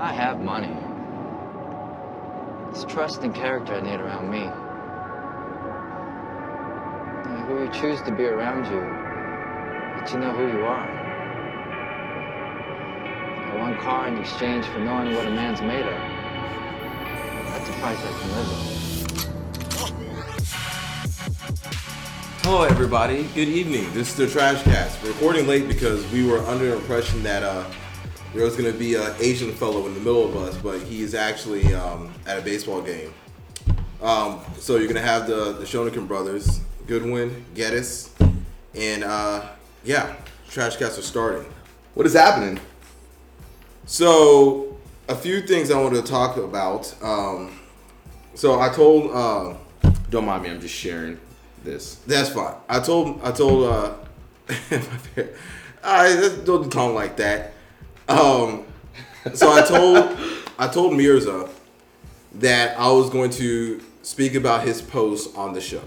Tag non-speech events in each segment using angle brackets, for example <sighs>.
I have money. It's trust and character I need around me. And who you choose to be around you, let you know who you are. And one car in exchange for knowing what a man's made of. That's a price I can live with. Hello, everybody. Good evening. This is the Trash Cast. Recording late because we were under the impression that uh, there was going to be an Asian fellow in the middle of us, but he is actually um, at a baseball game. Um, so you're going to have the the Shonikan brothers, Goodwin, Geddis, and uh, yeah, Trash Cast are starting. What is happening? So a few things I wanted to talk about. Um, so I told. Uh, Don't mind me. I'm just sharing this. That's fine. I told I told uh <laughs> I don't talk like that. Um so I told I told Mirza that I was going to speak about his post on the show.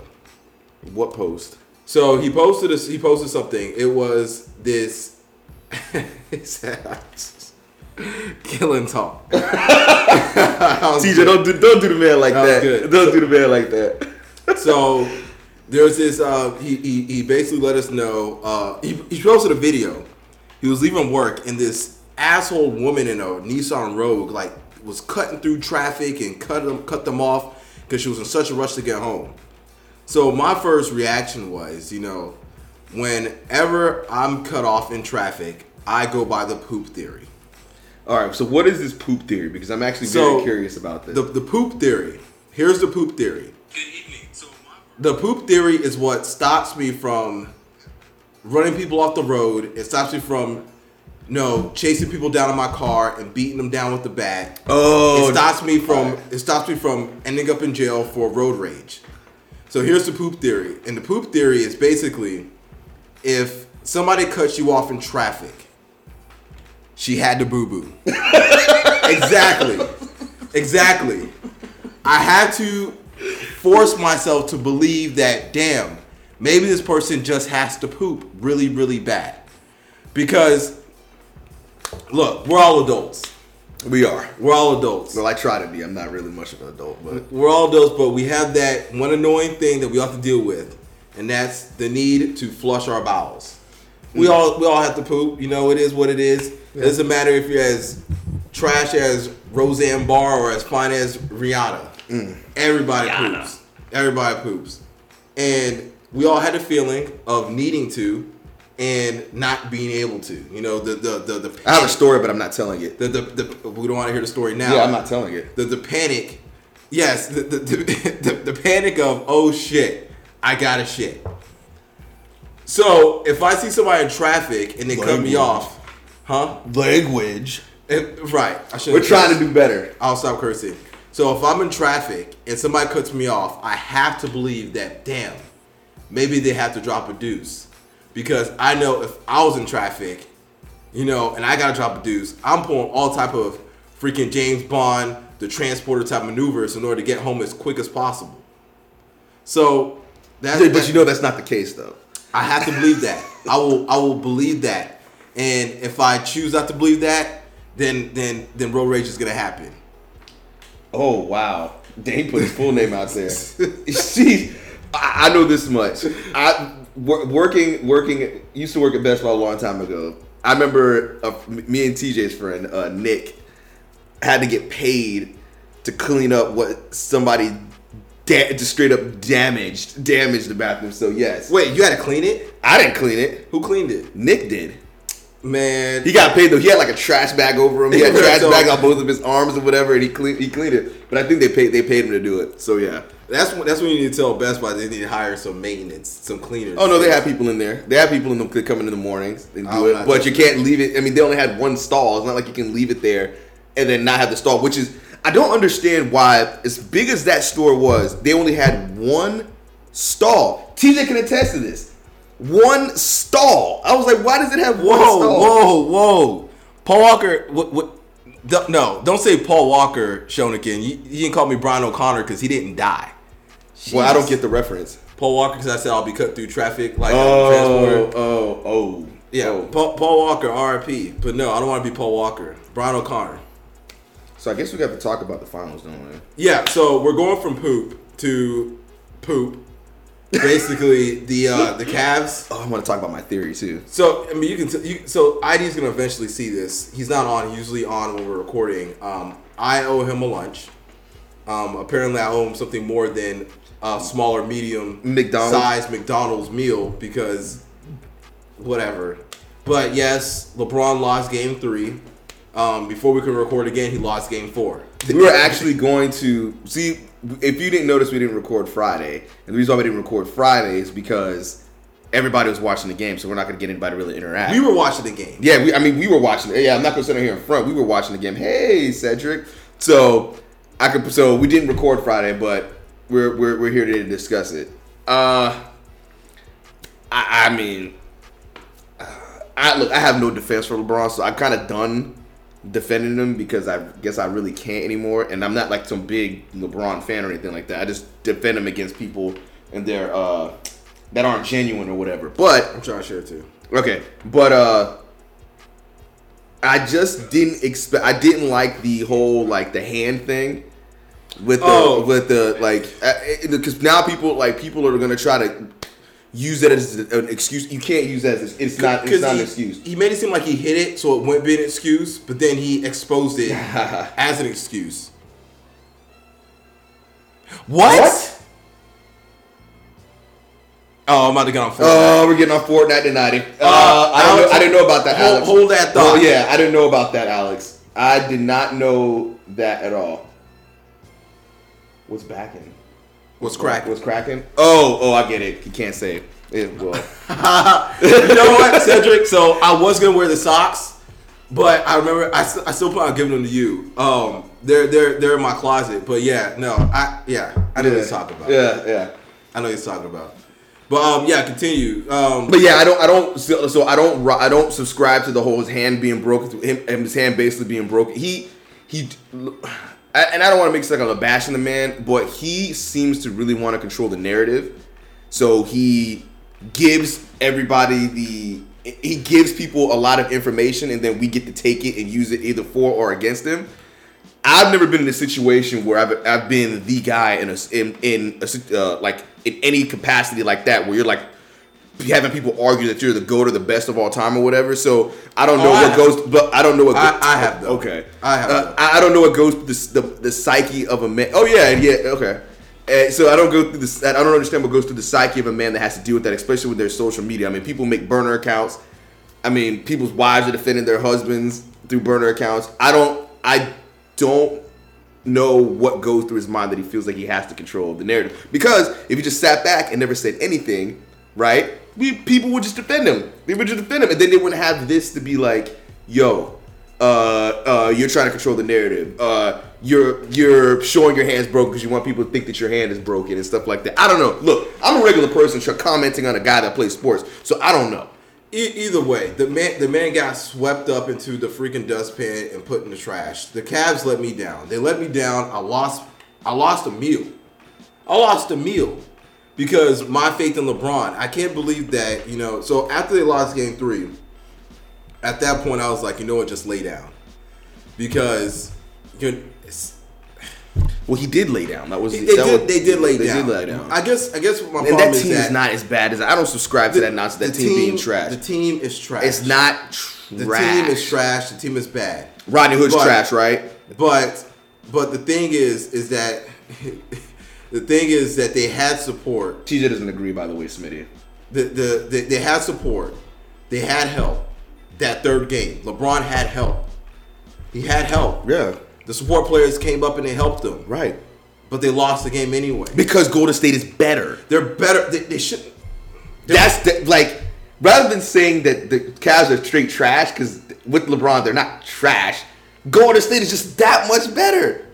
What post? So he posted this he posted something. It was this <laughs> killing talk. <laughs> TJ, don't do don't do the man like That that. Don't do the man like that. <laughs> so there's this uh he, he he basically let us know uh he, he posted a video he was leaving work and this asshole woman in a nissan rogue like was cutting through traffic and cut them cut them off because she was in such a rush to get home so my first reaction was you know whenever i'm cut off in traffic i go by the poop theory All right. So what is this poop theory? Because I'm actually So, very curious about this. The, the poop theory. Here's the poop theory. The poop theory is what stops me from running people off the road. It stops me from, know, chasing people down in my car and beating them down with the bat. oh, it stops me from it stops me from ending up in jail for road rage. So here's the poop theory. And the poop theory is basically if somebody cuts you off in traffic, she had to boo boo. <laughs> exactly. Exactly. I had to force myself to believe that damn, maybe this person just has to poop really, really bad. Because look, we're all adults. we are. We're all adults. Well, I try to be. I'm not really much of an adult, but We're all adults, but we have that one annoying thing that we have to deal with, and that's the need to flush our bowels. We mm. all we all have to poop. You know, it is what it is. It doesn't matter if you're as trash as Roseanne Barr or as fine as Rihanna. Mm. Everybody poops. Everybody poops, and we all had a feeling of needing to and not being able to. You know, the the the the. I have a story, but I'm not telling it. The, the, the, we don't want to hear the story now Yeah, I'm not telling it. the the panic. Yes, the the, the, <laughs> the, the panic of oh shit, I got to shit. So if I see somebody in traffic and they cut me off, huh? Language. If- right. I should. We're trying to do better. I'll stop cursing. So if I'm in traffic and somebody cuts me off, I have to believe that damn, maybe they have to drop a deuce, because I know if I was in traffic, you know, and I gotta drop a deuce, I'm pulling all type of freaking James Bond, the transporter type maneuvers in order to get home as quick as possible. So that's but you know that's not the case, though. I have to believe that. I will I will believe that. And if I choose not to believe that, then then then road rage is gonna happen. Oh wow, Dane put his full name out there. <laughs> See, I, I know this much. I wor- working working used to work at Best Buy a long time ago. I remember uh, me and TJ's friend uh, Nick had to get paid to clean up what somebody da- just straight up damaged damaged the bathroom. So yes, Wait, you had to clean it? I didn't clean it. Who cleaned it? Nick did. Man, He got paid though. He had like a trash bag over him. He had <laughs> trash So- bag on both of his arms or whatever, and he cleaned he cleaned it. But I think they paid they paid him to do it. So yeah. That's when that's when you need to tell Best Buy they need to hire some maintenance, some cleaners. Oh no, they have people in there. They have people in them that come in in the mornings and do it. But you can't leave it. I mean, they only had one stall. It's not like you can leave it there and then not have the stall. Which is I don't understand why, as big as that store was, they only had one stall. TJ can attest to this. One stall. I was like, why does it have one Whoa, stall? whoa, whoa! Paul Walker, what? What? don't- No, don't say Paul Walker Shonikin. You, you didn't call me Brian O'Connor because he didn't die. Well, I don't get the reference. Paul Walker because I said I'll be cut through traffic like Oh, transporter. oh, oh. Yeah, oh. Paul, Paul Walker, RIP. But no, I don't want to be Paul Walker. Brian O'Connor. So I guess we got to talk about the finals, don't we? Yeah, so we're going from poop to poop. Basically, <laughs> the uh, the Cavs. Oh, I want to talk about my theory too. So I mean, you can. T- you, so ID's gonna eventually see this. He's not on. He's usually on when we're recording. Um, I owe him a lunch. Um, apparently, I owe him something more than a smaller, medium McDonald's? size McDonald's meal because whatever. But yes, LeBron lost Game Three. Um, before we could record again, he lost Game Four. We were actually going to see if you didn't notice we didn't record Friday, and the reason why we didn't record Friday is because everybody was watching the game, so we're not going to get anybody to really interact. We were watching the game. Yeah, we, I mean, we were watching. Yeah, I'm not gonna sit here in front. We were watching the game. Hey, Cedric. So I could. So we didn't record Friday, but we're we're, we're here today to discuss it. Uh, I, I mean, uh, I look. I have no defense for LeBron, so I'm kind of done defending him because I guess I really can't anymore. And I'm not like some big LeBron fan or anything like that. I just defend him against people and they're uh that aren't genuine or whatever. But I'm trying to share too. Okay, but uh I just didn't expect I didn't like the whole like the hand thing with the Oh. with the like because now people like people are gonna try to use that as an excuse. You can't use that as it's not it's not an excuse. He made it seem like he hit it, so it wouldn't be an excuse, but then he exposed it <laughs> as an excuse. What? Oh, I'm about to get on Fortnite. Oh, we're getting on Fortnite tonight. Uh, I, didn't know, I didn't know about that. hold- Alex. hold that Oh thought. yeah, I didn't know about that, Alex. I did not know that at all. What's backing? What's cracking? What's cracking? Oh, oh, I get it. You can't say it. Well, <laughs> you know what, Cedric? So I was gonna wear the socks, but I remember I, I still plan on giving them to you. Um, they're they're they're in my closet, but yeah, no, I yeah, I know what you're talking about. Yeah, yeah. I know what you're talking about. But um, yeah, continue. Um, But yeah, I don't, I don't, so, so I don't, I don't subscribe to the whole his hand being broken, him, him his hand basically being broken. He, he, I- and I don't want to make it like I'm bashing the man, but he seems to really want to control the narrative. So he gives everybody the, he gives people a lot of information, and then we get to take it and use it either for or against him. I've never been in a situation where I've, I've been the guy in a in, in a, uh, like in any capacity like that where you're like having people argue that you're the goat or the best of all time or whatever. So I don't know Oh, what goes, but I don't know what I- I have, though. Okay, I have, Uh. I, don't know what goes through the, the the psyche of a man. Oh yeah, yeah, okay. And so I don't go through this. I don't understand what goes through the psyche of a man that has to deal with that, especially with their social media. I mean, people make burner accounts. I mean, people's wives are defending their husbands through burner accounts. I don't. I don't know what goes through his mind that he feels like he has to control the narrative. Because if he just sat back and never said anything, right? We people would just defend him. They would just defend him, and then they wouldn't have this to be like, "Yo, uh, uh, you're trying to control the narrative. Uh, you're you're showing your hands broken because you want people to think that your hand is broken and stuff like that." I don't know. Look, I'm a regular person commenting on a guy that plays sports, so I don't know. E- either way, the man the man got swept up into the freaking dustpan and put in the trash. The Cavs let me down. They let me down. I lost I lost a meal. I lost a meal because my faith in LeBron. I can't believe that, you know, so after they lost game 3, at that point I was like, you know what, just lay down. Because you know, Well, he did lay down. That was they, that did, was- they did lay they down. did lay down. I guess I guess what my and problem that is team that is not as bad as I don't subscribe to that nonsense. That the team, being trash. The team is trash. It's not The trash. team is trash. The team is bad. Rodney Hood's But- trash, right? But but the thing is is that <laughs> the thing is that they had support. TJ doesn't agree, by the way, Smitty. The, the the they had support. They had help. That third game, LeBron had help. He had help. Yeah, The support players came up and they helped them, right. but they lost the game anyway. Because Golden State is better. They're better. They, they should. That's the, like rather than saying that the Cavs are straight trash because with LeBron they're not trash. Golden State is just that much better.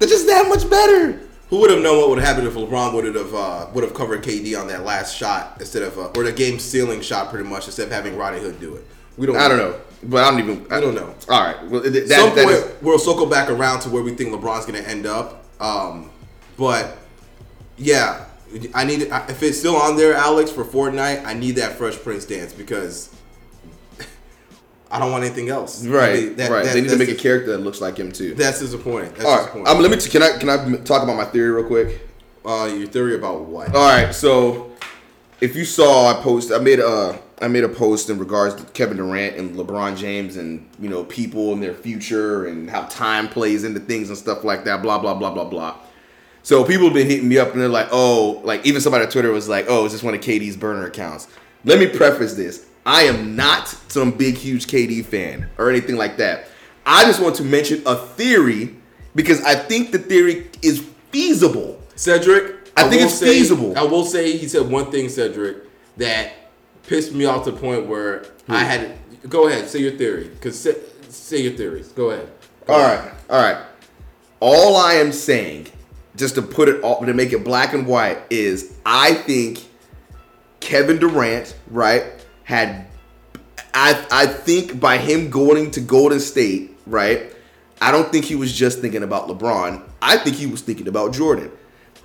They're just that much better. Who would have known what would happen if LeBron would have uh, would have covered KD on that last shot instead of uh, or the game stealing shot pretty much instead of having Rodney Hood do it? We don't. I don't know, but I don't even. I don't know. All right, well, that, Some that point is- we'll circle back around to where we think LeBron's going to end up. Um, but yeah, I need if it's still on there, Alex, for Fortnite. I need that Fresh Prince dance because I don't want anything else. I Right, mean, that- right. that- they need to make a character that looks like him too. That's disappointing. That's All right, disappointing. um, let me. T- can I can I talk about my theory real quick? uh, your theory about what? All right, so if you saw, I post, I made a, I made a post in regards to Kevin Durant and LeBron James and you know people and their future and how time plays into things and stuff like that. Blah blah blah blah blah. So people have been hitting me up and they're like, oh, like even somebody on Twitter was like, oh, is this one of KD's burner accounts? Let me preface this: I am not some big huge KD fan or anything like that. I just want to mention a theory because I think the theory is feasible. Cedric, I think it's say- feasible. I will say he said one thing, Cedric, that pissed me off to the point where I hmm. had to go ahead, say your theory. Cause say, say your theories. Go ahead. Go All ahead. right, all right. All I am saying, just to put it all, to make it black and white, is I think Kevin Durant, right, had, I I think by him going to Golden State, right, I don't think he was just thinking about LeBron. I think he was thinking about Jordan,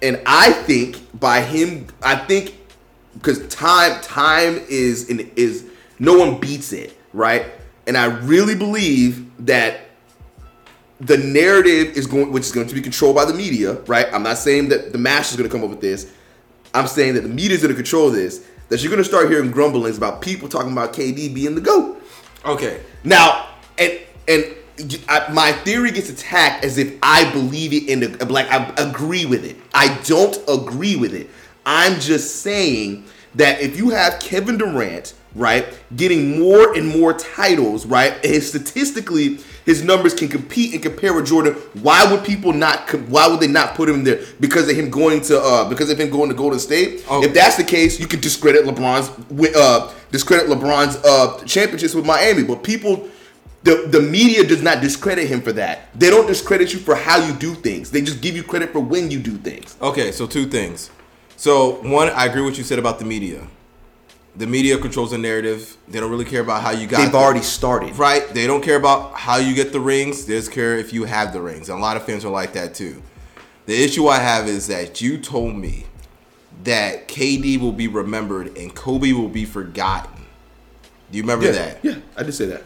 and I think by him, I think because time time is in, is no one beats it, right? And I really believe that the narrative is going, which is going to be controlled by the media, right? I'm not saying that the mass is going to come up with this. I'm saying that the media is going to control this. That you're going to start hearing grumblings about people talking about KD being the goat. Okay. Now, and and I, my theory gets attacked as if I believe it in the like I agree with it. I don't agree with it. I'm just saying that if you have Kevin Durant, right, getting more and more titles, right, and statistically his numbers can compete and compare with Jordan. Why would people not? Why would they not put him there? Because of him going to uh because of him going to Golden State. Oh. If that's the case, you could discredit LeBron's uh discredit LeBron's uh championships with Miami. But people the, the media does not discredit him for that. They don't discredit you for how you do things. They just give you credit for when you do things. Okay, so two things. So one, I agree with what you said about the media. The media controls the narrative. They don't really care about how you got. They've already started. Right. They don't care about how you get the rings. They just care if you have the rings. And a lot of fans are like that too. The issue I have is that you told me that KD will be remembered and Kobe will be forgotten. Do you remember Yeah, that? yeah, I did say that.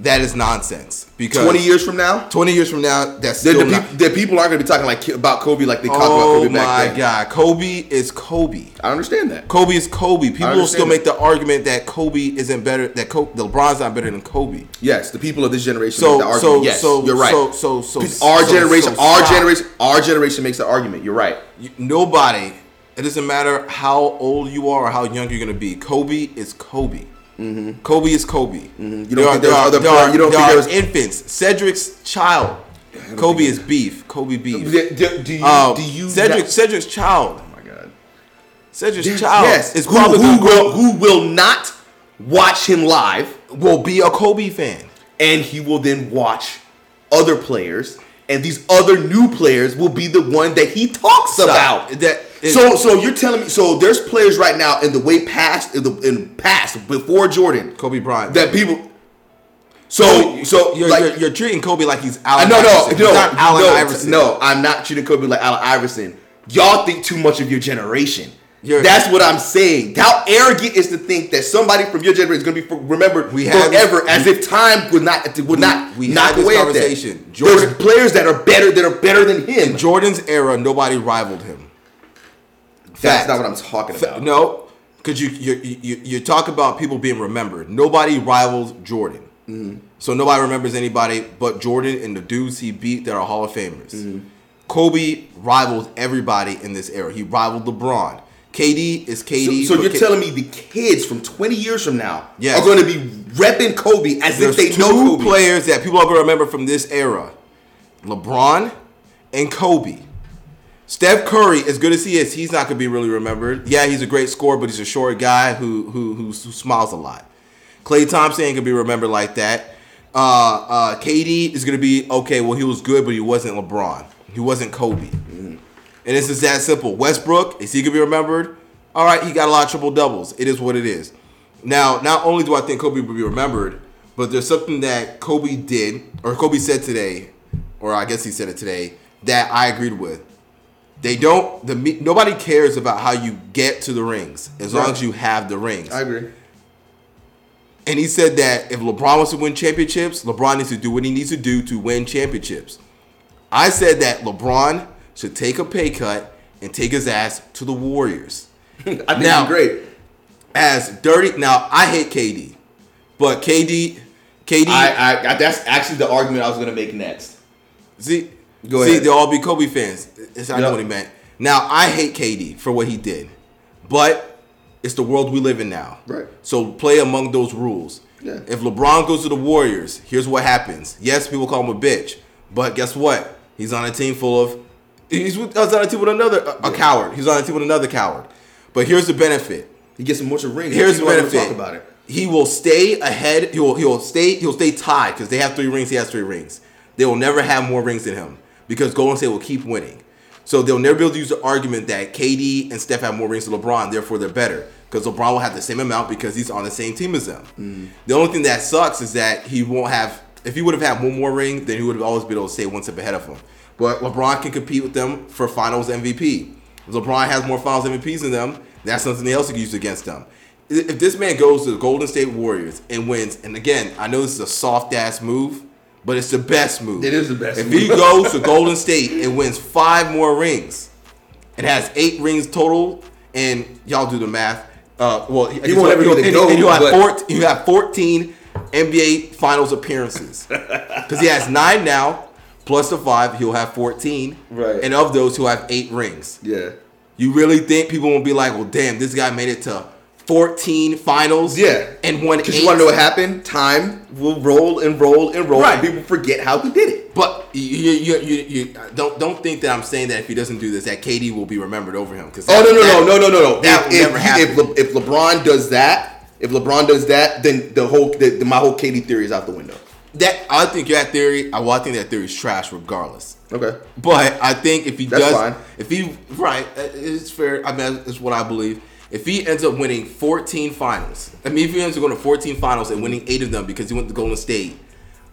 That is nonsense. Because Twenty years from now, 20 years from now, that's the, still the, not. the people aren't going to be talking like about Kobe like they talked about oh Kobe back oh then. Oh my. God. Kobe is Kobe. I understand that. Kobe is Kobe. People will still understand make the argument that Kobe isn't better. That Kobe, LeBron's not better than Kobe. Yes, the people of this generation So- make the argument. so- yes, so- you're right. so- so- so- our so- generation, so our stop. generation, our generation makes the argument. You're right. Nobody. It doesn't matter how old you are or how young you're gonna be. Kobe is Kobe. Kobe is Kobe. Mm-hmm. You don't think there's other there are, you don't there think are there's- infants. Cedric's child. Kobe is beef. Kobe beef. Do, do- do you? Uh, do you? Cedric, not- Cedric's child. oh my God. Cedric's Yes, child yes. is who, probably who gonna will who will not watch him live, will be a Kobe fan. and he will then watch other players, and these other new players will be the one that he talks about. that. So, so you're telling me? So there's players right now in the way past, in the in past before Jordan, Kobe Bryant. that people. So, so you're, like, you're, you're treating Kobe like he's Allen. no, no, Iverson. no, He's not Allen no, Iverson. no. I'm not treating Kobe like Allen Iverson. Y'all think too much of your generation. You're- That's what I'm saying. How arrogant is to think that somebody from your generation is going to be remembered We had this- forever, as if time would not would not we knock away at that. Jordan- There's players that are better that are better than him. In Jordan's era, nobody rivaled him. That's Fact. not what I'm talking about. No, because you, you you you talk about people being remembered. Nobody rivals Jordan. Mm-hmm. So nobody remembers anybody but Jordan and the dudes he beat that are Hall of Famers. Mm-hmm. Kobe rivals everybody in this era. He rivaled LeBron. KD is KD. So, so you're K- telling me the kids from 20 years from now Yes. are going to be repping Kobe as there's if they know Kobe? players that people are going to remember from this era: LeBron and Kobe. Steph Curry, as good as he is, he's not going to be really remembered. Yeah, he's a great scorer, but he's a short guy who who who, who smiles a lot. Klay Thompson ain't gonna be remembered like that. Uh, uh, KD is gonna be okay. Well, he was good, but he wasn't LeBron. He wasn't Kobe. And it's just that simple. Westbrook is he gonna be remembered? All right, he got a lot of triple doubles. It is what it is. Now, not only do I think Kobe will be remembered, but there's something that Kobe did or Kobe said today, or I guess he said it today that I agreed with. They don't. The nobody cares about how you get to the rings as long as you have the rings. I agree. and he said that if LeBron wants to win championships, LeBron needs to do what he needs to do to win championships. I said that LeBron should take a pay cut and take his ass to the Warriors. <laughs> I think Now- great. As dirty, now I hate KD, but KD, KD, I, I, I that's actually the argument I was gonna make next. see, Go see, ahead. they'll all be Kobe fans. It's, I know what he meant. Now I hate KD for what he did, but it's the world we live in now. Right. So play among those rules. Yeah. If LeBron goes to the Warriors, here's what happens. Yes, people call him a bitch, but guess what? He's on a team full of. He's, with, he's on a team with another a, a coward. He's on a team with another coward. But here's the benefit. He gets a bunch of rings. Here's the benefit. Talk about it. He will stay ahead. He will. He will stay. He'll stay tied because they have three rings. He has three rings. They will never have more rings than him because Golden State will keep winning. So they'll never be able to use the argument that KD and Steph have more rings than LeBron, therefore they're better. Because LeBron will have the same amount because he's on the same team as them. Mm. The only thing that sucks is that he won't have. If he would have had one more ring, then he would have always been able to stay one step ahead of him. But LeBron can compete with them for Finals MVP. If LeBron has more Finals MVPs than them, that's something else you can use against them. If this man goes to the Golden State Warriors and wins, and again, I know this is a soft ass move, but it's the best move. It is the best If move. he goes <laughs> to Golden State and wins five more rings, and has eight rings total, and y'all do the math. Uh, well, he won't ever GOAT, and you have but- 14, you have 14 NBA Finals appearances <laughs> because he has nine now, plus the five, he'll have 14. Right. And of those, he'll have eight rings. Yeah. You really think people won't be like, well, damn, this guy made it to 14 finals? Yeah. And won Because you want to know what happened? Time will roll and roll and roll, Right. and people forget how he did it. But you, you, you, you don't don't think that I'm saying that if he doesn't do this, that KD will be remembered over him. Because Oh no no no no no no no! that If, will never if, he- if. Le, if LeBron does that, if LeBron does that, then the whole the, the- my whole KD theory is out the window. That I think that theory. I- Well, I think that theory is trash, regardless. Okay. But I think if he That's does, fine. if he right, uh, it's fair. I mean, it's what I believe. If he ends up winning 14 finals, I mean, if he ends up going to 14 finals and winning eight of them because he went to Golden State,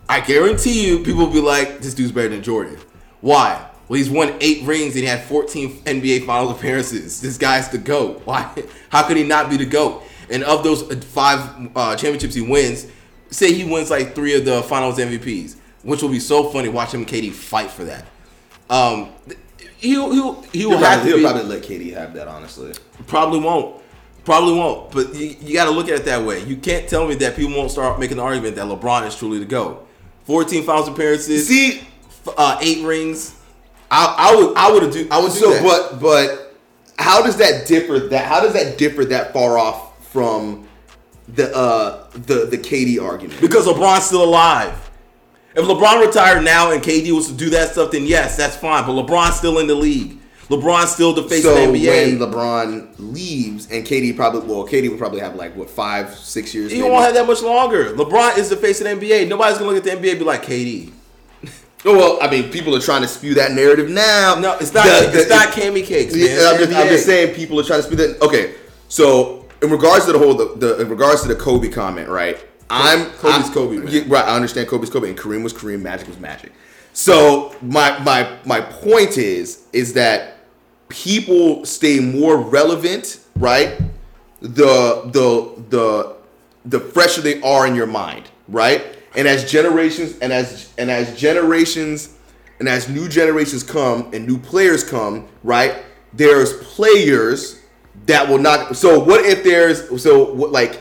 I guarantee you, people will be like, "This dude's better than Jordan." Why? Well, he's won eight rings and he had 14 NBA Finals appearances. This guy's the goat. Why? <laughs> How could he not be the goat? And of those uh, five uh, championships he wins, say he wins like three of the Finals MVPs, which will be so funny. Watch him and KD fight for that. Um, he'll he'll he will have probably, to he'll be, probably let KD have that. Honestly, Probably won't. Probably won't. But you, you got to look at it that way. You can't tell me that people won't start making the argument that LeBron is truly the GOAT. 14 finals appearances, see. uh, eight rings. I, I would I would do I would do So, that. but but how does that differ? That how does that differ that far off from the uh the the KD argument? because LeBron's still alive. If LeBron retired now and KD was to do that stuff, then yes, that's fine. But LeBron's still in the league. LeBron's still the face so of the NBA. when LeBron leaves and KD probably well KD would probably have like what five six years. he maybe? won't have that much longer. LeBron is the face of the NBA. Nobody's gonna look at the NBA and be like KD. <laughs> Oh, well, I mean, people are trying to spew that narrative now. No, it's not. The- the- it's not Cammy cakes. Yeah, I'm, just, I'm just saying people are trying to spew that. Okay, so in regards to the whole the, the in regards to the Kobe comment, right? I'm Kobe's I'm- Kobe, man. yeah, right, I understand Kobe's Kobe, and Kareem was Kareem. Magic was Magic. So my my my point is is that people stay more relevant, right? The the the the fresher they are in your mind, right? And as generations and as and as generations and as new generations come and new players come, right? There's players that will not. So what if there's so what like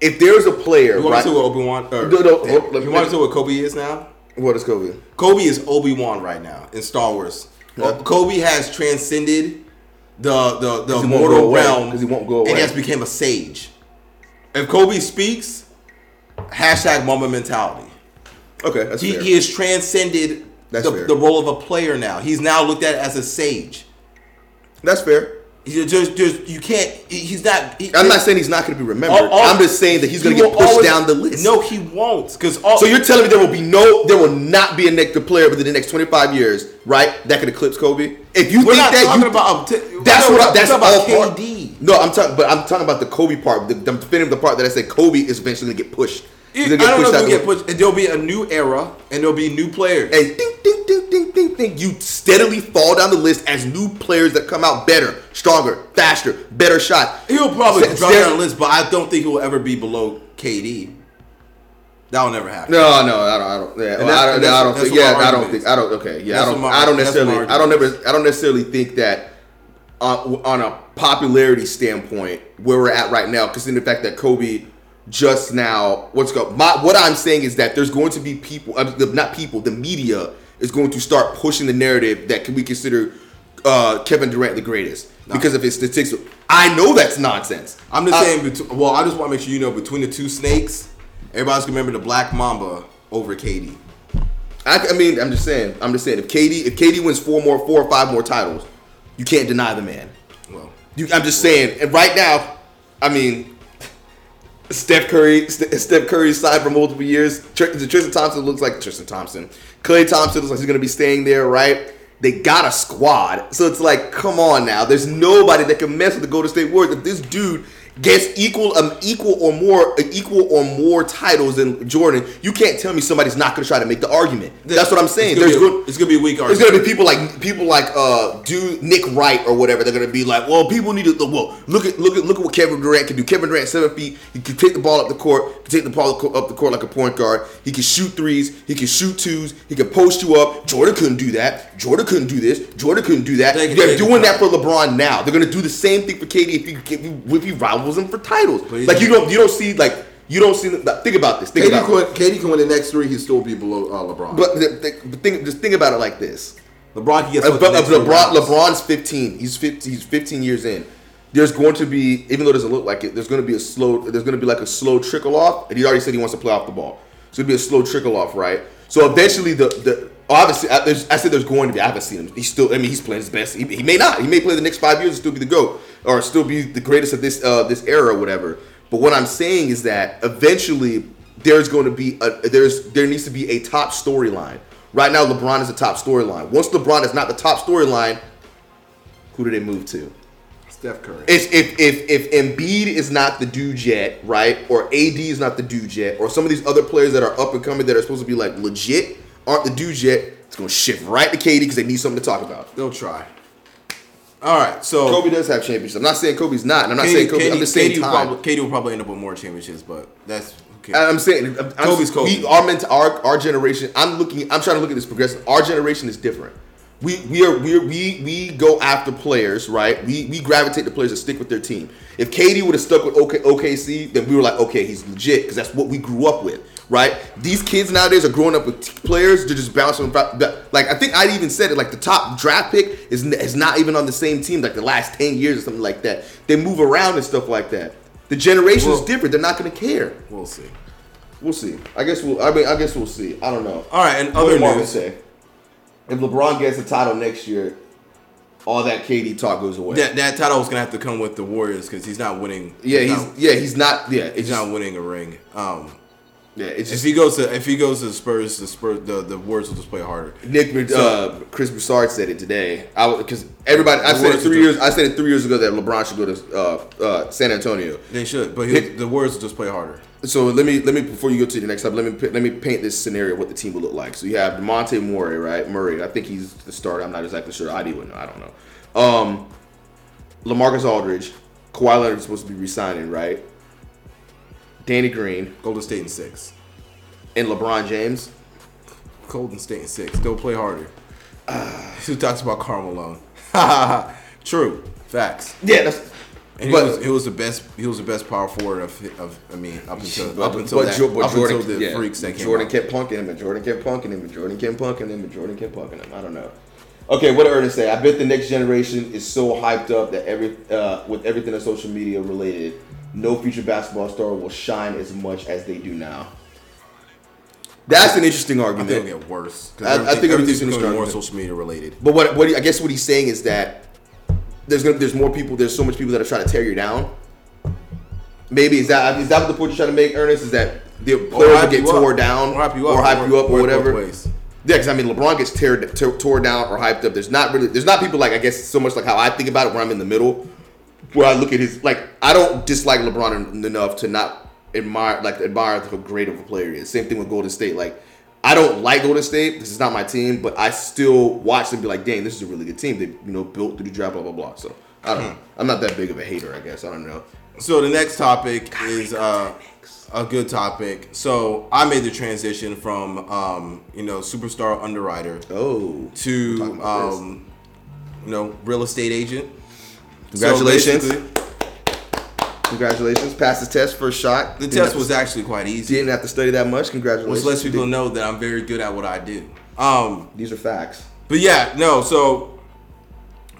if there's a player, You want right? to see what Obi Wan? No, no, let you me- want to see what Kobe is now? What is Kobe? Kobe is Obi Wan right now in Star Wars. Yeah. Uh, Kobe has transcended the the the 'Cause he won't go mortal realm realm 'Cause he won't go and away. he has become a sage. If Kobe speaks, hashtag Mamba mentality. Okay, that's He, fair. he has transcended That's the, the role of a player now. He's now looked at as a sage. that's fair. He just, just you can't. He's not. he- I'm not saying he's not going to be remembered. all- all- I'm just saying that he's going to get pushed always- down the list. No, he won't. Because So you're telling me there will be no, there will not be a negative player within the next 25 years, right? That could eclipse Kobe. If you think that, talking you, about. t- that's what. I, that's we're all talking about part. KD. No, I'm talking, but I'm talking about the Kobe part. The, the definitive the part that I said Kobe is eventually going to get pushed. He's I don't know if the get pushed. and There'll be a new era, and there'll be new players. And ding, ding, ding, ding, ding, ding. You steadily fall down the list as new players that come out better, stronger, faster, better shot. He'll probably St- drop down the list, but I don't think he will ever be below KD. That'll never happen. No, no, I don't. I don't. Yeah, well, I don't. I don't think. Yeah, I don't think. I don't. Okay. Yeah, I don't. my- I don't that's what my necessarily. I don't never. I don't necessarily think that. Uh, on a popularity standpoint, where we're at right now, because in the fact that Kobe just now, what's go? My what I'm saying is that there's going to be people, uh, not people, the media is going to start pushing the narrative that can we consider uh, Kevin Durant the greatest because of his statistics. I know that's nonsense. I'm just I- saying. Well, I just want to make sure you know between the two snakes, everybody's gonna remember the Black Mamba over KD I, I mean, I'm just saying. I'm just saying. If KD if KD wins four more, four or five more titles, you can't deny the man. Well, You, I'm just saying. And right now, I mean, Steph Curry, St- Steph Curry signed for multiple years. Tr- Tristan Thompson looks like Tristan Thompson. Klay Thompson looks like he's gonna be staying there, right? They got a squad, so it's like, come on now. There's nobody that can mess with the Golden State Warriors. If this dude gets equal, um, equal or more, uh, equal or more titles than Jordan, you can't tell me somebody's not gonna try to make the argument. That's what I'm saying. It's gonna, There's be, a, good. it's gonna be a weak There's argument. gonna be people like people like uh dude Nick Wright or whatever. They're gonna be like, well, people need to well look at look at look at what Kevin Durant can do. Kevin Durant seven feet. He can take the ball up the court. Can take the ball up the court like a point guard. He can shoot threes. He can shoot twos. He can post you up. Jordan couldn't do that. Jordan couldn't do this. Jordan couldn't do that. They're doing that for LeBron now. They're gonna do the same thing for KD if he if he, if he rivals him for titles. He- Like you don't you don't see like you don't see. Think about this. Think KD about it. can, KD can win the next three. He'd still be below uh, LeBron. But the, the, but think just think about it like this. LeBron get Uh, but, the uh, LeBron. LeBron's 15. He's 15. He's 15 years in. There's going to be, even though it doesn't look like it, there's going to be a slow. There's going to be like a slow trickle off, and he already said he wants to play off the ball. So it'll be a slow trickle off, right? So eventually, the the obviously, I, there's, I said there's going to be. I haven't seen him. He's still. I mean, he's playing his best. He, he may not. He may play the next five years and still be the goat, or still be the greatest of this uh, this era, or whatever. But what I'm saying is that eventually there's going to be a there's there needs to be a top storyline. Right now, LeBron is the top storyline. Once LeBron is not the top storyline, who do they move to? Steph Curry. It's if if if Embiid is not the dude yet, right? Or AD is not the dude yet, or some of these other players that are up and coming that are supposed to be like legit aren't the dudes yet. It's gonna shift right to KD because they need something to talk about. They'll try. All right, so Kobe does have championships. I'm not saying Kobe's not, and I'm not saying Kobe. I'm just saying KD will probably, KD will probably end up with more championships, but that's okay. I'm saying I'm, Kobe's Kobe. We, our, ment- our our generation. I'm looking. I'm trying to look at this progression. Our generation is different. We we are we are, we we go after players, right? We we gravitate to players that stick with their team. If KD would have stuck with OK, OKC, then we were like, okay, he's legit because that's what we grew up with, right? These kids nowadays are growing up with t- players. They're just bouncing. about- that- Like I think I even said it. Like the top draft pick is is not even on the same team like the last ten years or something like that. They move around and stuff like that. The generation is different. They're not going to care. we'll see. We'll see. I guess we'll. I mean, I guess we'll see. I don't know. All right, and What other did Marvin news. say? If LeBron gets the title next year, all that KD talk goes away. That that title is gonna have to come with the Warriors because he's not winning. yeah, he's not, yeah, he's not. Yeah, he's just not winning a ring. Um, yeah, it's if he goes to if he goes to the Spurs, the Spurs the the Warriors will just play harder. Nick. uh, Chris Broussard said it today. I because everybody. I said it three years. I said it three years ago that LeBron should go to uh, uh, San Antonio. They should, but Nick- the Warriors will just play harder. So let me let me before you go to the next step, let me let me paint this scenario what the team would look like. So you have Demonte Murray, right? Murray, I think he's the starter. I'm not exactly sure. I would know. I don't know. Um, LaMarcus Aldridge, Kawhi Leonard is supposed to be resigning, right? Danny Green Golden State in six. and LeBron James. Golden State in six. They'll play harder. <sighs> Who talks about Karl Malone? <laughs> True. Facts. Yeah, that's. And But- he was he was the best he was the best power forward of of I mean up until But, up until but that, Jo- but up Jordan, until the yeah, freaks that came Jordan out. kept punking him, and Jordan kept punking him, and Jordan kept punking him, and Jordan kept punking him. I don't know. Okay, what did Ernest say? I bet the next generation is so hyped up that every uh, with everything that's social media related, no future basketball star will shine as much as they do now. That's an interesting I argument. think it'll get worse. I- I think everything's everything's gonna becoming start more social media related. But what what he, I guess what he's saying is that there's gonna there's more people. There's so much people that are trying to tear you down. Maybe is that is that what the point you're trying to make, Ernest? Is that the players will hype get you up. tore down, Or hype you up. or hype you up, or Work both whatever? ways. Yeah, because I mean, LeBron gets tear, tear, tore down or hyped up. There's not really, there's not people like I guess so much like how I think about it, where I'm in the middle, where I look at his like I don't dislike LeBron enough to not admire like admire how great of a player he is. Same thing with Golden State. Like I don't like Golden State. This is not my team, but I still watch them and be like, dang, this is a really good team. They you know built through the draft, blah blah blah. So I don't know. I'm not that big of a hater, I guess. I don't know. So the next topic is uh, a good topic. So I made the transition from um, you know superstar underwriter Oh, to this. um, you know real estate agent. Congratulations. So congratulations! Passed the test, first shot. the Didn't test have to- was actually quite easy. didn't have to study that much. Congratulations! Which lets people know that I'm very good at what I do. Um, These are facts. But yeah, no. So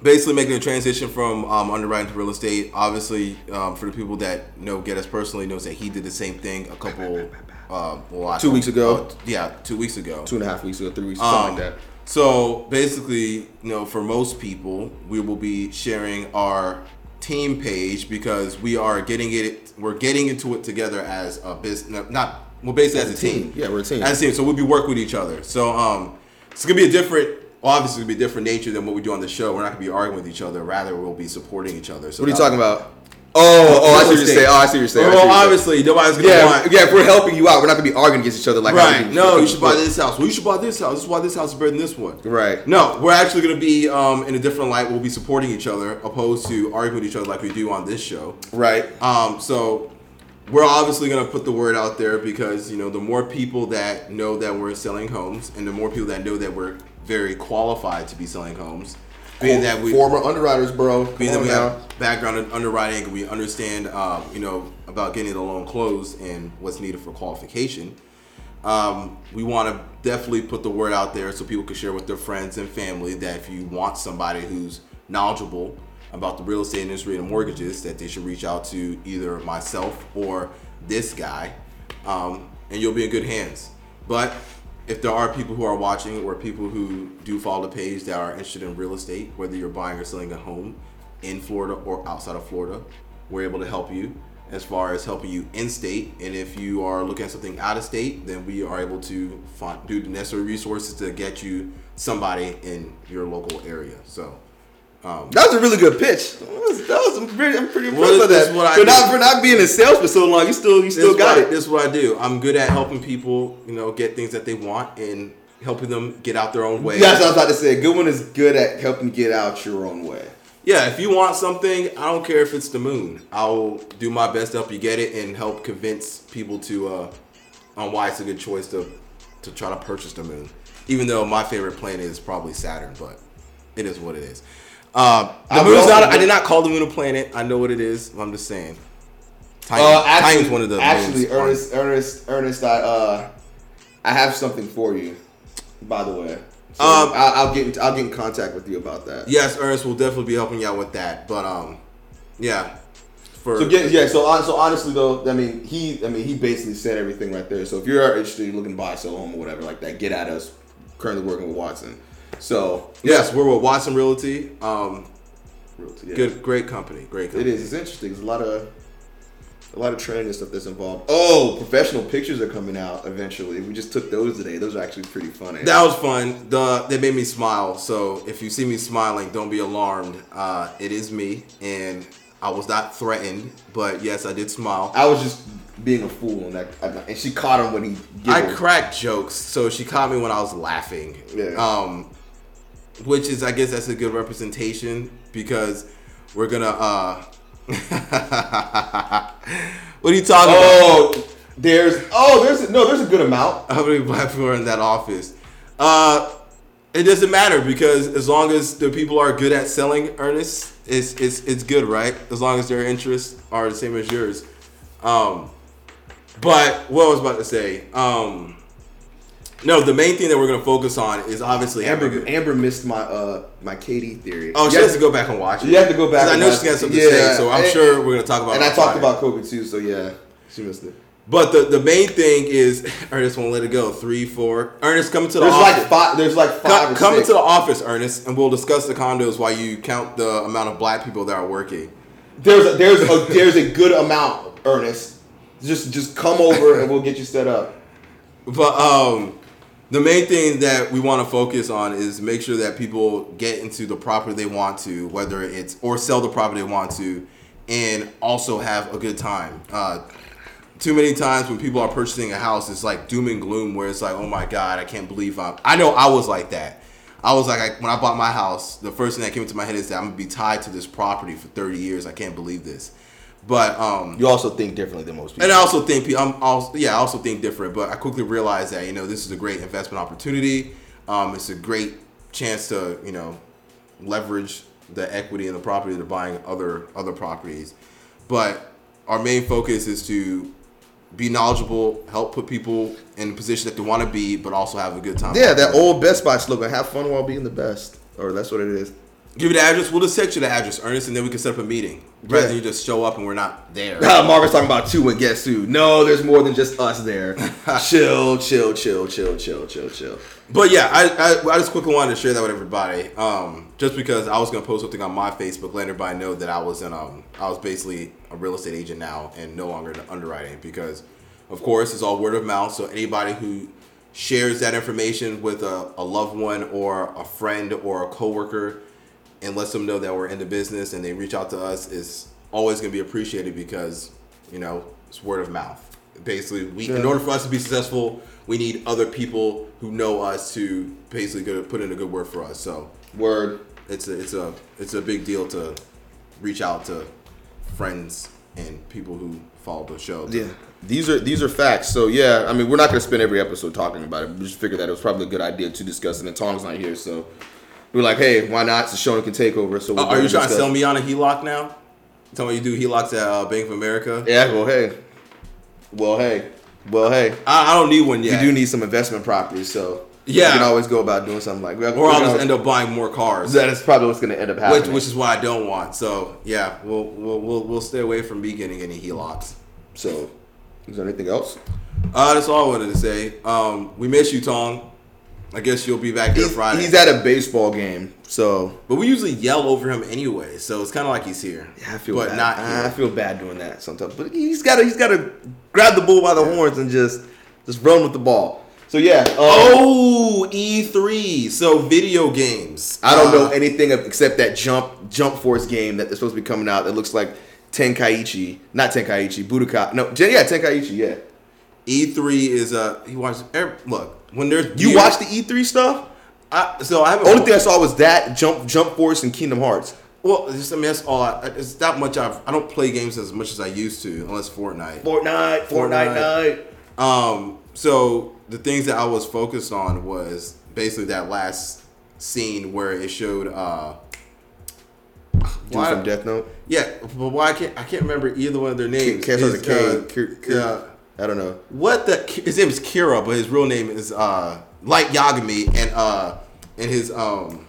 basically, making a transition from um, underwriting to real estate. Obviously, um, for the people that know get us personally, knows that he did the same thing a couple. <laughs> Uh, well, Two weeks ago. uh, yeah, two weeks ago. Two and a half weeks ago, three weeks, Um, something like that. So basically, you know, for most people, we will be sharing our team page because we are getting it. We're getting into it together as a business. Not well, basically as, a team. Yeah, we're a team. As a team. So we'll be working with each other. So um, it's gonna be a different. Obviously, it'll be a different nature than what we do on the show. We're not gonna be arguing with each other. Rather, we'll be supporting each other. So What are you talking about? Oh, oh, I see what you're saying. Oh, I see what you're saying. Well, saying. obviously, nobody's gonna Yeah, want. yeah. If we're helping you out, we're not gonna be arguing against each other like Right. No, you should buy this house. Well, you should buy this house. This is why this house is better than this one. Right. No, we're actually going to be um, in a different light. We'll be supporting each other, opposed to arguing with each other like we do on this show. Right. Um, so we're obviously going to put the word out there because you know the more people that know that we're selling homes, and the more people that know that we're very qualified to be selling homes, being that we former underwriters, bro. being that we now. have background in underwriting we understand, um, you know, about getting the loan closed and what's needed for qualification. Um, we want to definitely put the word out there so people can share with their friends and family that if you want somebody who's knowledgeable about the real estate industry and mortgages, that they should reach out to either myself or this guy, um, and you'll be in good hands. But if there are people who are watching or people who do follow the page that are interested in real estate, whether you're buying or selling a home in Florida or outside of Florida, we're able to help you as far as helping you in state. And if you are looking at something out of state, then we are able to find, do the necessary resources to get you somebody in your local area. So, um, That was a really good pitch. That was, that was I'm pretty, I'm pretty impressed by that. what I for do. not for not being in sales for so long, you still you still this got what, it. This is what I do. I'm good at helping people, you know, get things that they want and helping them get out their own way. That's what I was about to say. A good one is good at helping get out your own way. Yeah, if you want something, I don't care if it's the moon. I'll do my best to help you get it and help convince people to uh, on why it's a good choice to to try to purchase the moon. Even though my favorite planet is probably Saturn, but it is what it is. Um, the I moon's not. I did not call the moon a planet. I know what it is. I'm just saying. Titan, Uh, actually, Titan's one of the actually. Ernest, Ernest, Ernest, I uh, I have something for you. By the way, so Um, I'll, I'll get in, I'll get in contact with you about that. Yes, Ernest will definitely be helping you out with that. But um, yeah. For So get, yeah, so hon- so honestly though, I mean he I mean he basically said everything right there. So if you're interested, you're looking to buy, sell home or whatever like that, get at us. Currently working with Watson. So yes, we're with Watson Realty. Um, yeah. good, great company. Great It company. is. It's interesting. There's a lot of a lot of training and stuff that's involved. Oh, professional pictures are coming out eventually. We just took those today. Those are actually pretty funny. That was fun. The they made me smile. So if you see me smiling, don't be alarmed. Uh, it is me, and I was not threatened. But yes, I did smile. I was just being a fool, and that and she caught him when he. I cracked jokes, so she caught me when I was laughing. Yeah. Um, which is, I guess, that's a good representation because we're gonna. uh <laughs> What are you talking about? Oh, there's oh there's no there's a good amount. <laughs> How many black people are in that office? Uh, it doesn't matter because as long as the people are good at selling, Ernest, it's it's it's good, right? As long as their interests are the same as yours. Um, but what I was about to say, um, no, the main thing that we're gonna focus on is obviously Amber Amber. Amber missed my uh my KD theory. Oh, she has have to go back and watch it. You have to go back I know watch she's got something to say, so I'm and- sure we're gonna talk about. And I talked about Kobe too, so yeah, she missed it. But the, the main thing is <laughs> Ernest won't let it go. Three, four. Ernest, come to the There's office. like five. There's like five. Come, or come six. into the office, Ernest, and we'll discuss the condos while you count the amount of black people that are working. There's a, there's a there's a good amount, Ernest. Just just come over and we'll get you set up. But um, the main thing that we want to focus on is make sure that people get into the property they want to, whether it's or sell the property they want to, and also have a good time. Uh, too many times when people are purchasing a house, it's like doom and gloom, where it's like, oh my god, I can't believe I'm. I know I was like that. I was like, I, when I bought my house, the first thing that came into my head is that I'm gonna be tied to this property for 30 years. I can't believe this. But um, You also think differently than most people. and I also think I'm also yeah I also think different, but I quickly realized that you know this is a great investment opportunity. Um, it's a great chance to you know leverage the equity in the property to buying other other properties. But our main focus is to be knowledgeable, help put people in a position that they want to be, but also have a good time. yeah, that old Best Buy slogan: "Have fun while being the best," or that's what it is. Give you the address. We'll just text you the address, Ernest, and then we can set up a meeting. Rather Yeah. than you just show up and we're not there. Marvin's talking about two and guess who? No, there's more than just us there. <laughs> chill, chill, chill, chill, chill, chill, chill. But yeah, I, I I just quickly wanted to share that with everybody. Um, just because I was gonna post something on my Facebook, letting everybody know that I was in um I was basically a real estate agent now and no longer in underwriting because, of course, it's all word of mouth. So anybody who shares that information with a, a loved one or a friend or a coworker and lets them know that we're in the business and they reach out to us is always going to be appreciated because you know it's word of mouth basically we in order for us to be successful we need other people who know us to basically go put in a good word for us so Word. it's a it's a it's a big deal to reach out to friends and people who follow the show Yeah, these are these are facts. So yeah, I mean, we're not gonna spend every episode talking about it. We just figured that it was probably a good idea to discuss. And Tom's not here, so we are like, hey, why not? So Shona can take over. So Uh, we're are you trying to sell me on a HELOC now tell me you do HELOCs at uh, Bank of America Yeah. Well, hey. Well, hey. Well, hey. I, I don't need one yet You do need some investment properties, so Yeah. you can always go about doing something like. or I'll just end up buying more cars That is probably what's gonna end up happening. which is why I don't want. So yeah, we'll we'll we'll, we'll stay away from me getting any HELOCs. so. Is there anything else? Uh, that's all I wanted to say. Um, we miss you, Tong. I guess you'll be back here He's, Friday. he's at a baseball game, so but we usually yell over him anyway, so it's kind of like he's here. yeah, I feel but bad. not I feel bad doing that sometimes. But he's got to he's got to grab the bull by the horns and just just run with the ball. So yeah. um, Oh, E3. So video games. I don't know Uh, anything except that jump jump force game that they're supposed to be coming out that looks like Tenkaichi, not Tenkaichi, Budokai. No, yeah, Tenkaichi. Yeah. E3 is a. He watches. every- Look, when there's You years- watched the E3 stuff? I, so I haven't. Only thing I saw was that jump jump force and Kingdom Hearts. Well, it's just, I mean that's all. I, it's that much. I've, I don't play games as much as I used to, unless Fortnite. Fortnite, Fortnite, Fortnite. night. Um, so the things that I was focused on was basically that last scene where it showed uh Dude why- from Death Note. yeah, but why I can't I can't remember either one of their names. Can't start with a It's, K. uh, Ki- Ki- uh, I don't know. what the his name is Kira, but his real name is uh Light Yagami and uh and his um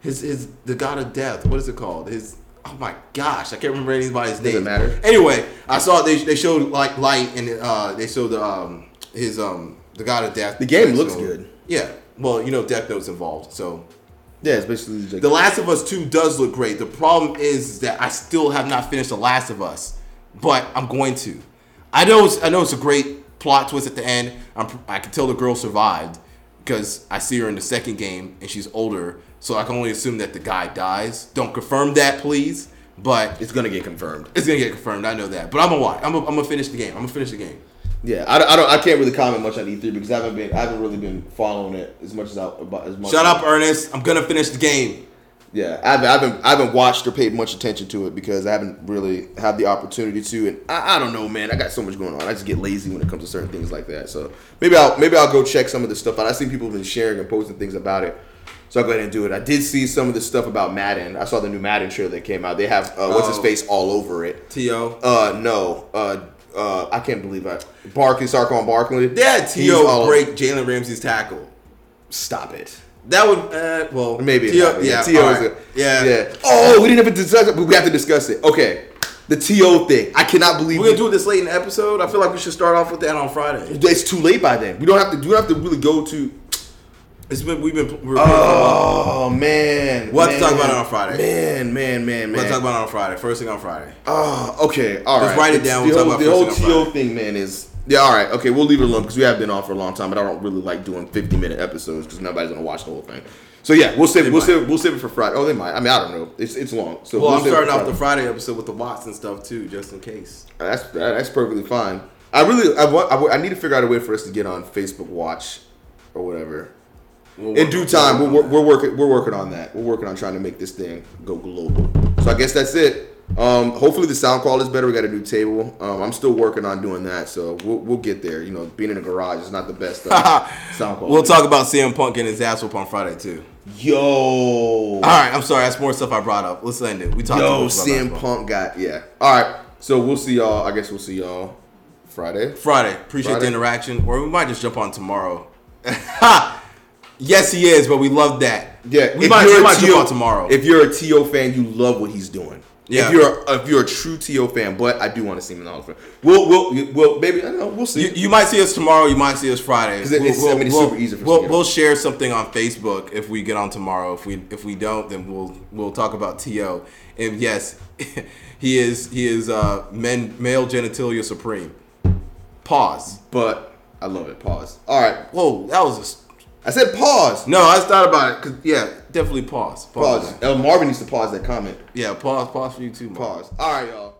his his the god of death. What is it called? His oh my gosh, I can't remember anybody's name. Doesn't matter. Anyway, I saw they they showed like light and uh they showed the um his um the god of death. The game looks So, good. Yeah. Well, you know, Death Note's involved, so Yeah, it's basically like, the Last of Us 2 does look great. The problem is that I still have not finished The Last of Us, but I'm going to. I know it's, I know it's a great plot twist at the end. I'm, I can tell the girl survived because I see her in the second game and she's older, so I can only assume that the guy dies. Don't confirm that, please, but it's gonna get confirmed. it's gonna get confirmed. I know that, but I'm gonna watch. I'm gonna, I'm gonna finish the game. I'm gonna finish the game. Yeah, I, don't- I don't. I can't really comment much on E3 because I haven't been. I haven't really been following it as much as I about as much. Shut up, Ernest. I'm gonna finish the game. Yeah, I haven't, I haven't. I haven't watched or paid much attention to it because I haven't really had the opportunity to. And I, I don't know, man. I got so much going on. I just get lazy when it comes to certain things like that. So maybe I'll maybe I'll go check some of the stuff out. I see people have been sharing and posting things about it. So I'll go ahead and do it. I did see some of the stuff about Madden. I saw the new Madden trailer that came out. They have uh, what's his Oh. face all over it. To Uh, no. Uh, uh, I can't believe I Barkley, Saquon Barkley. they had He's all- To break Jalen Ramsey's tackle. Stop it. That would uh, well Maybe T.O. happened. yeah T.O. right. a- yeah yeah. Oh, we didn't have to discuss it, but we have to discuss it. Okay, the T.O. thing. I cannot believe We're gonna do it this late in the episode. I feel like we should start off with that on Friday. It's too late by then. We don't have to. We don't have to really go to. It's been we've been we're, Oh man, We'll have to talk about it on Friday. Man, man, man, man. we'll talk about it on Friday. First thing on Friday. Oh, okay, all right. Just write it down, The we'll whole, talk the about whole first thing T.O. thing, man, is yeah. All right, okay. We'll leave it alone because we have been on for a long time, but I don't really like doing fifty minute episodes because nobody's gonna watch the whole thing. So yeah, we'll save it. We'll might. save it. We'll save it for Friday. Oh, they might. I mean, I don't know. It's it's long. So Well, we'll I'm starting off the Friday. Episode with the Watson stuff too, just in case. Uh, that's that's perfectly fine. I really I want I, I need to figure out a way for us to get on Facebook Watch or whatever. We'll In due time, we're, we're working we're working on that. We're working on trying to make this thing go global. So I guess that's it. Um, hopefully the sound quality is better. We got a new table. Um, I'm still working on doing that, so we'll, we'll get there. You know, being in a garage is not the best uh, <laughs> sound quality. We'll talk about CM Punk getting his ass whooped on Friday too. Yo, All right, I'm sorry. That's more stuff I brought up. Let's end it. We talked. yo, about CM basketball. Punk got yeah. All right, so we'll see y'all. I guess we'll see y'all Friday. Friday. Appreciate Friday. the interaction, or we might just jump on tomorrow. Ha! <laughs> Yes, he is, but we love that. Yeah, we might, we might jump on tomorrow. If you're a T.O. fan, you love what he's doing. Yeah. If you're if you're a true T.O. fan, but I do want to see him in the Hall of Fame. We'll we'll we'll maybe I don't know. We'll see. You, you might see us tomorrow. You might see us Friday. 'Cause it- it's- I mean, it's super easy for we'll, we'll share something on Facebook if we get on tomorrow. If we if we don't, then we'll we'll talk about To. And yes, <laughs> he is he is uh men male genitalia supreme. Pause. but I love it. Pause. All right. Whoa, that was a I said pause. no. I just thought about it. Cause yeah, definitely pause. Pause. Uh, Marvin needs to pause that comment. Yeah, pause. Pause for you too. Mark. Pause. All right, y'all.